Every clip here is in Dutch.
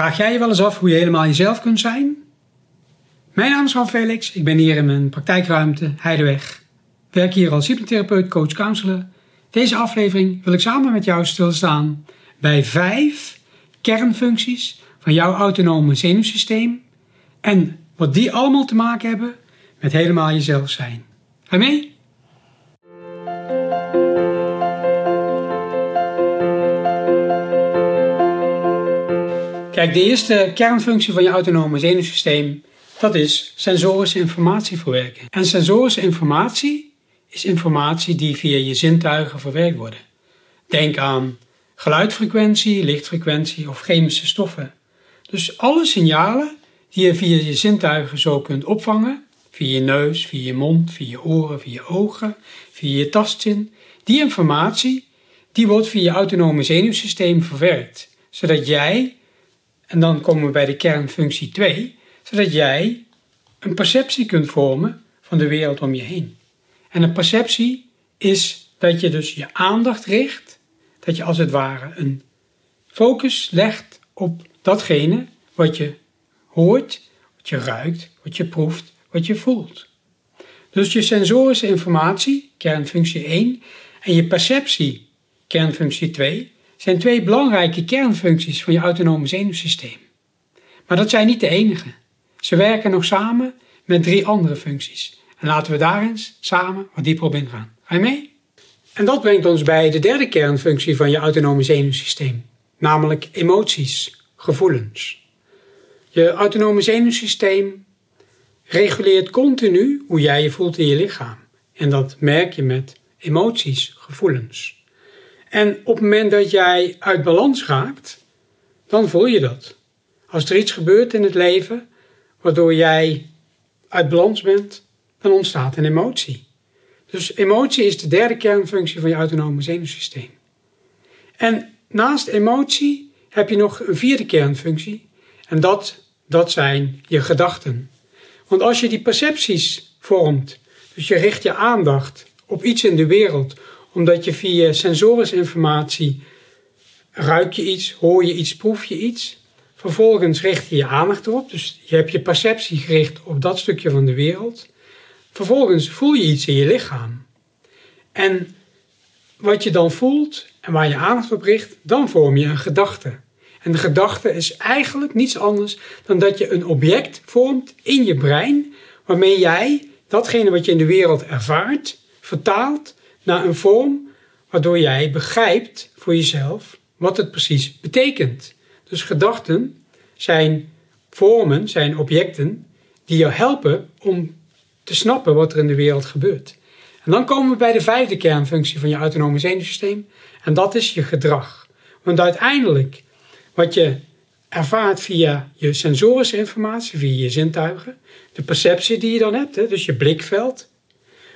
Vraag jij je wel eens af hoe je helemaal jezelf kunt zijn? Mijn naam is Ran Felix, ik ben hier in mijn praktijkruimte Heideweg. Werk hier als hypnotherapeut, coach, counselor. Deze aflevering wil ik samen met jou stilstaan bij vijf kernfuncties van jouw autonome zenuwsysteem en wat die allemaal te maken hebben met helemaal jezelf zijn. Ga mee? Kijk, de eerste kernfunctie van je autonome zenuwsysteem, dat is sensorische informatie verwerken. En sensorische informatie is informatie die via je zintuigen verwerkt wordt. Denk aan geluidfrequentie, lichtfrequentie of chemische stoffen. Dus alle signalen die je via je zintuigen zo kunt opvangen, via je neus, via je mond, via je oren, via je ogen, via je tastzin, die informatie die wordt via je autonome zenuwsysteem verwerkt, zodat jij en dan komen we bij de kernfunctie 2, zodat jij een perceptie kunt vormen van de wereld om je heen. En een perceptie is dat je dus je aandacht richt, dat je als het ware een focus legt op datgene wat je hoort, wat je ruikt, wat je proeft, wat je voelt. Dus je sensorische informatie, kernfunctie 1, en je perceptie, kernfunctie 2, zijn twee belangrijke kernfuncties van je autonome zenuwsysteem. Maar dat zijn niet de enige. Ze werken nog samen met drie andere functies. En laten we daar eens samen wat dieper op ingaan. Ga je mee? En dat brengt ons bij de derde kernfunctie van je autonome zenuwsysteem, namelijk emoties, gevoelens. Je autonome zenuwsysteem reguleert continu hoe jij je voelt in je lichaam. En dat merk je met emoties, gevoelens. En op het moment dat jij uit balans raakt, dan voel je dat. Als er iets gebeurt in het leven waardoor jij uit balans bent, dan ontstaat een emotie. Dus emotie is de derde kernfunctie van je autonome zenuwsysteem. En naast emotie heb je nog een vierde kernfunctie. En dat, dat zijn je gedachten. Want als je die percepties vormt, dus je richt je aandacht op iets in de wereld omdat je via sensorische informatie ruik je iets, hoor je iets, proef je iets. Vervolgens richt je je aandacht erop, dus je hebt je perceptie gericht op dat stukje van de wereld. Vervolgens voel je iets in je lichaam. En wat je dan voelt en waar je aandacht op richt, dan vorm je een gedachte. En de gedachte is eigenlijk niets anders dan dat je een object vormt in je brein, waarmee jij datgene wat je in de wereld ervaart, vertaalt naar een vorm waardoor jij begrijpt voor jezelf wat het precies betekent. Dus gedachten zijn vormen, zijn objecten die jou helpen om te snappen wat er in de wereld gebeurt. En dan komen we bij de vijfde kernfunctie van je autonome zenuwsysteem en dat is je gedrag. Want uiteindelijk wat je ervaart via je sensorische informatie, via je zintuigen, de perceptie die je dan hebt, dus je blikveld,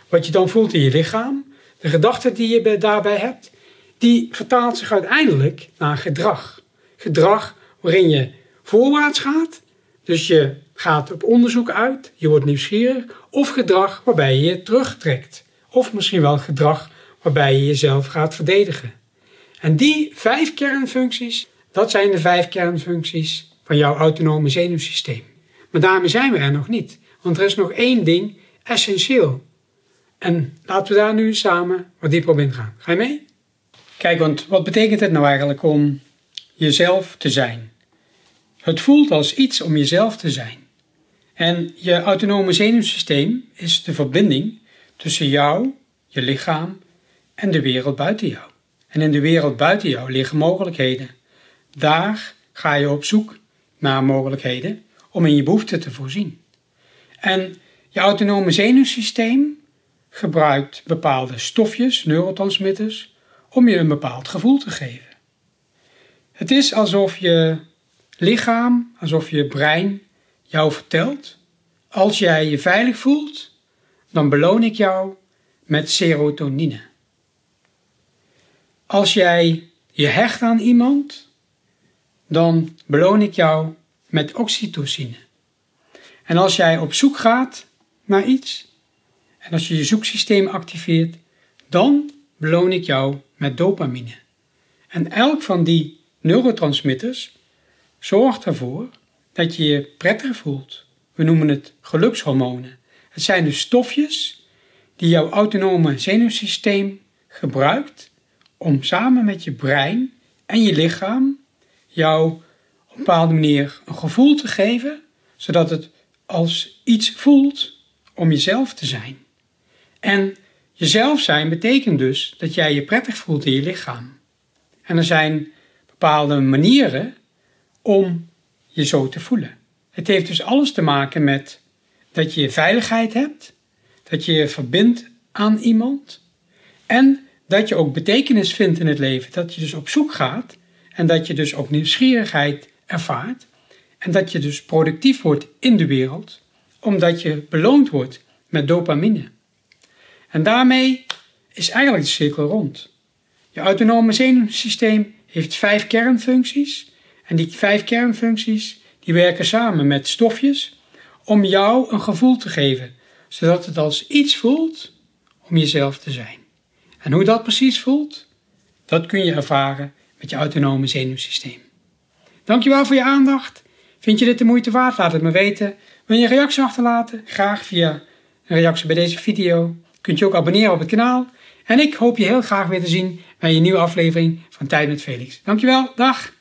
wat je dan voelt in je lichaam, de gedachte die je daarbij hebt, die vertaalt zich uiteindelijk naar gedrag. Gedrag waarin je voorwaarts gaat, dus je gaat op onderzoek uit, je wordt nieuwsgierig, of gedrag waarbij je je terugtrekt. Of misschien wel gedrag waarbij je jezelf gaat verdedigen. En die vijf kernfuncties, dat zijn de vijf kernfuncties van jouw autonome zenuwsysteem. Maar daarmee zijn we er nog niet, want er is nog één ding essentieel. En laten we daar nu samen wat dieper op ingaan. Ga je mee? Kijk, want wat betekent het nou eigenlijk om jezelf te zijn? Het voelt als iets om jezelf te zijn. En je autonome zenuwsysteem is de verbinding tussen jou, je lichaam en de wereld buiten jou. En in de wereld buiten jou liggen mogelijkheden. Daar ga je op zoek naar mogelijkheden om in je behoeften te voorzien. En je autonome zenuwsysteem gebruikt bepaalde stofjes, neurotransmitters, om je een bepaald gevoel te geven. Het is alsof je lichaam, alsof je brein jou vertelt: als jij je veilig voelt, dan beloon ik jou met serotonine. Als jij je hecht aan iemand, dan beloon ik jou met oxytocine. En als jij op zoek gaat naar iets, en als je je zoeksysteem activeert, dan beloon ik jou met dopamine. En elk van die neurotransmitters zorgt ervoor dat je je prettig voelt. We noemen het gelukshormonen. Het zijn dus stofjes die jouw autonome zenuwsysteem gebruikt om samen met je brein en je lichaam jou op een bepaalde manier een gevoel te geven, zodat het als iets voelt om jezelf te zijn. En jezelf zijn betekent dus dat jij je prettig voelt in je lichaam. En er zijn bepaalde manieren om je zo te voelen. Het heeft dus alles te maken met dat je veiligheid hebt, dat je je verbindt aan iemand en dat je ook betekenis vindt in het leven. Dat je dus op zoek gaat en dat je dus ook nieuwsgierigheid ervaart en dat je dus productief wordt in de wereld omdat je beloond wordt met dopamine. En daarmee is eigenlijk de cirkel rond. Je autonome zenuwsysteem heeft vijf kernfuncties en die vijf kernfuncties die werken samen met stofjes om jou een gevoel te geven, zodat het als iets voelt om jezelf te zijn. En hoe dat precies voelt, dat kun je ervaren met je autonome zenuwsysteem. Dankjewel voor je aandacht. Vind je dit de moeite waard? Laat het me weten. Wil je een reactie achterlaten? Graag via een reactie bij deze video. Kunt je ook abonneren op het kanaal. En ik hoop je heel graag weer te zien bij een nieuwe aflevering van Tijd met Felix. Dankjewel, dag!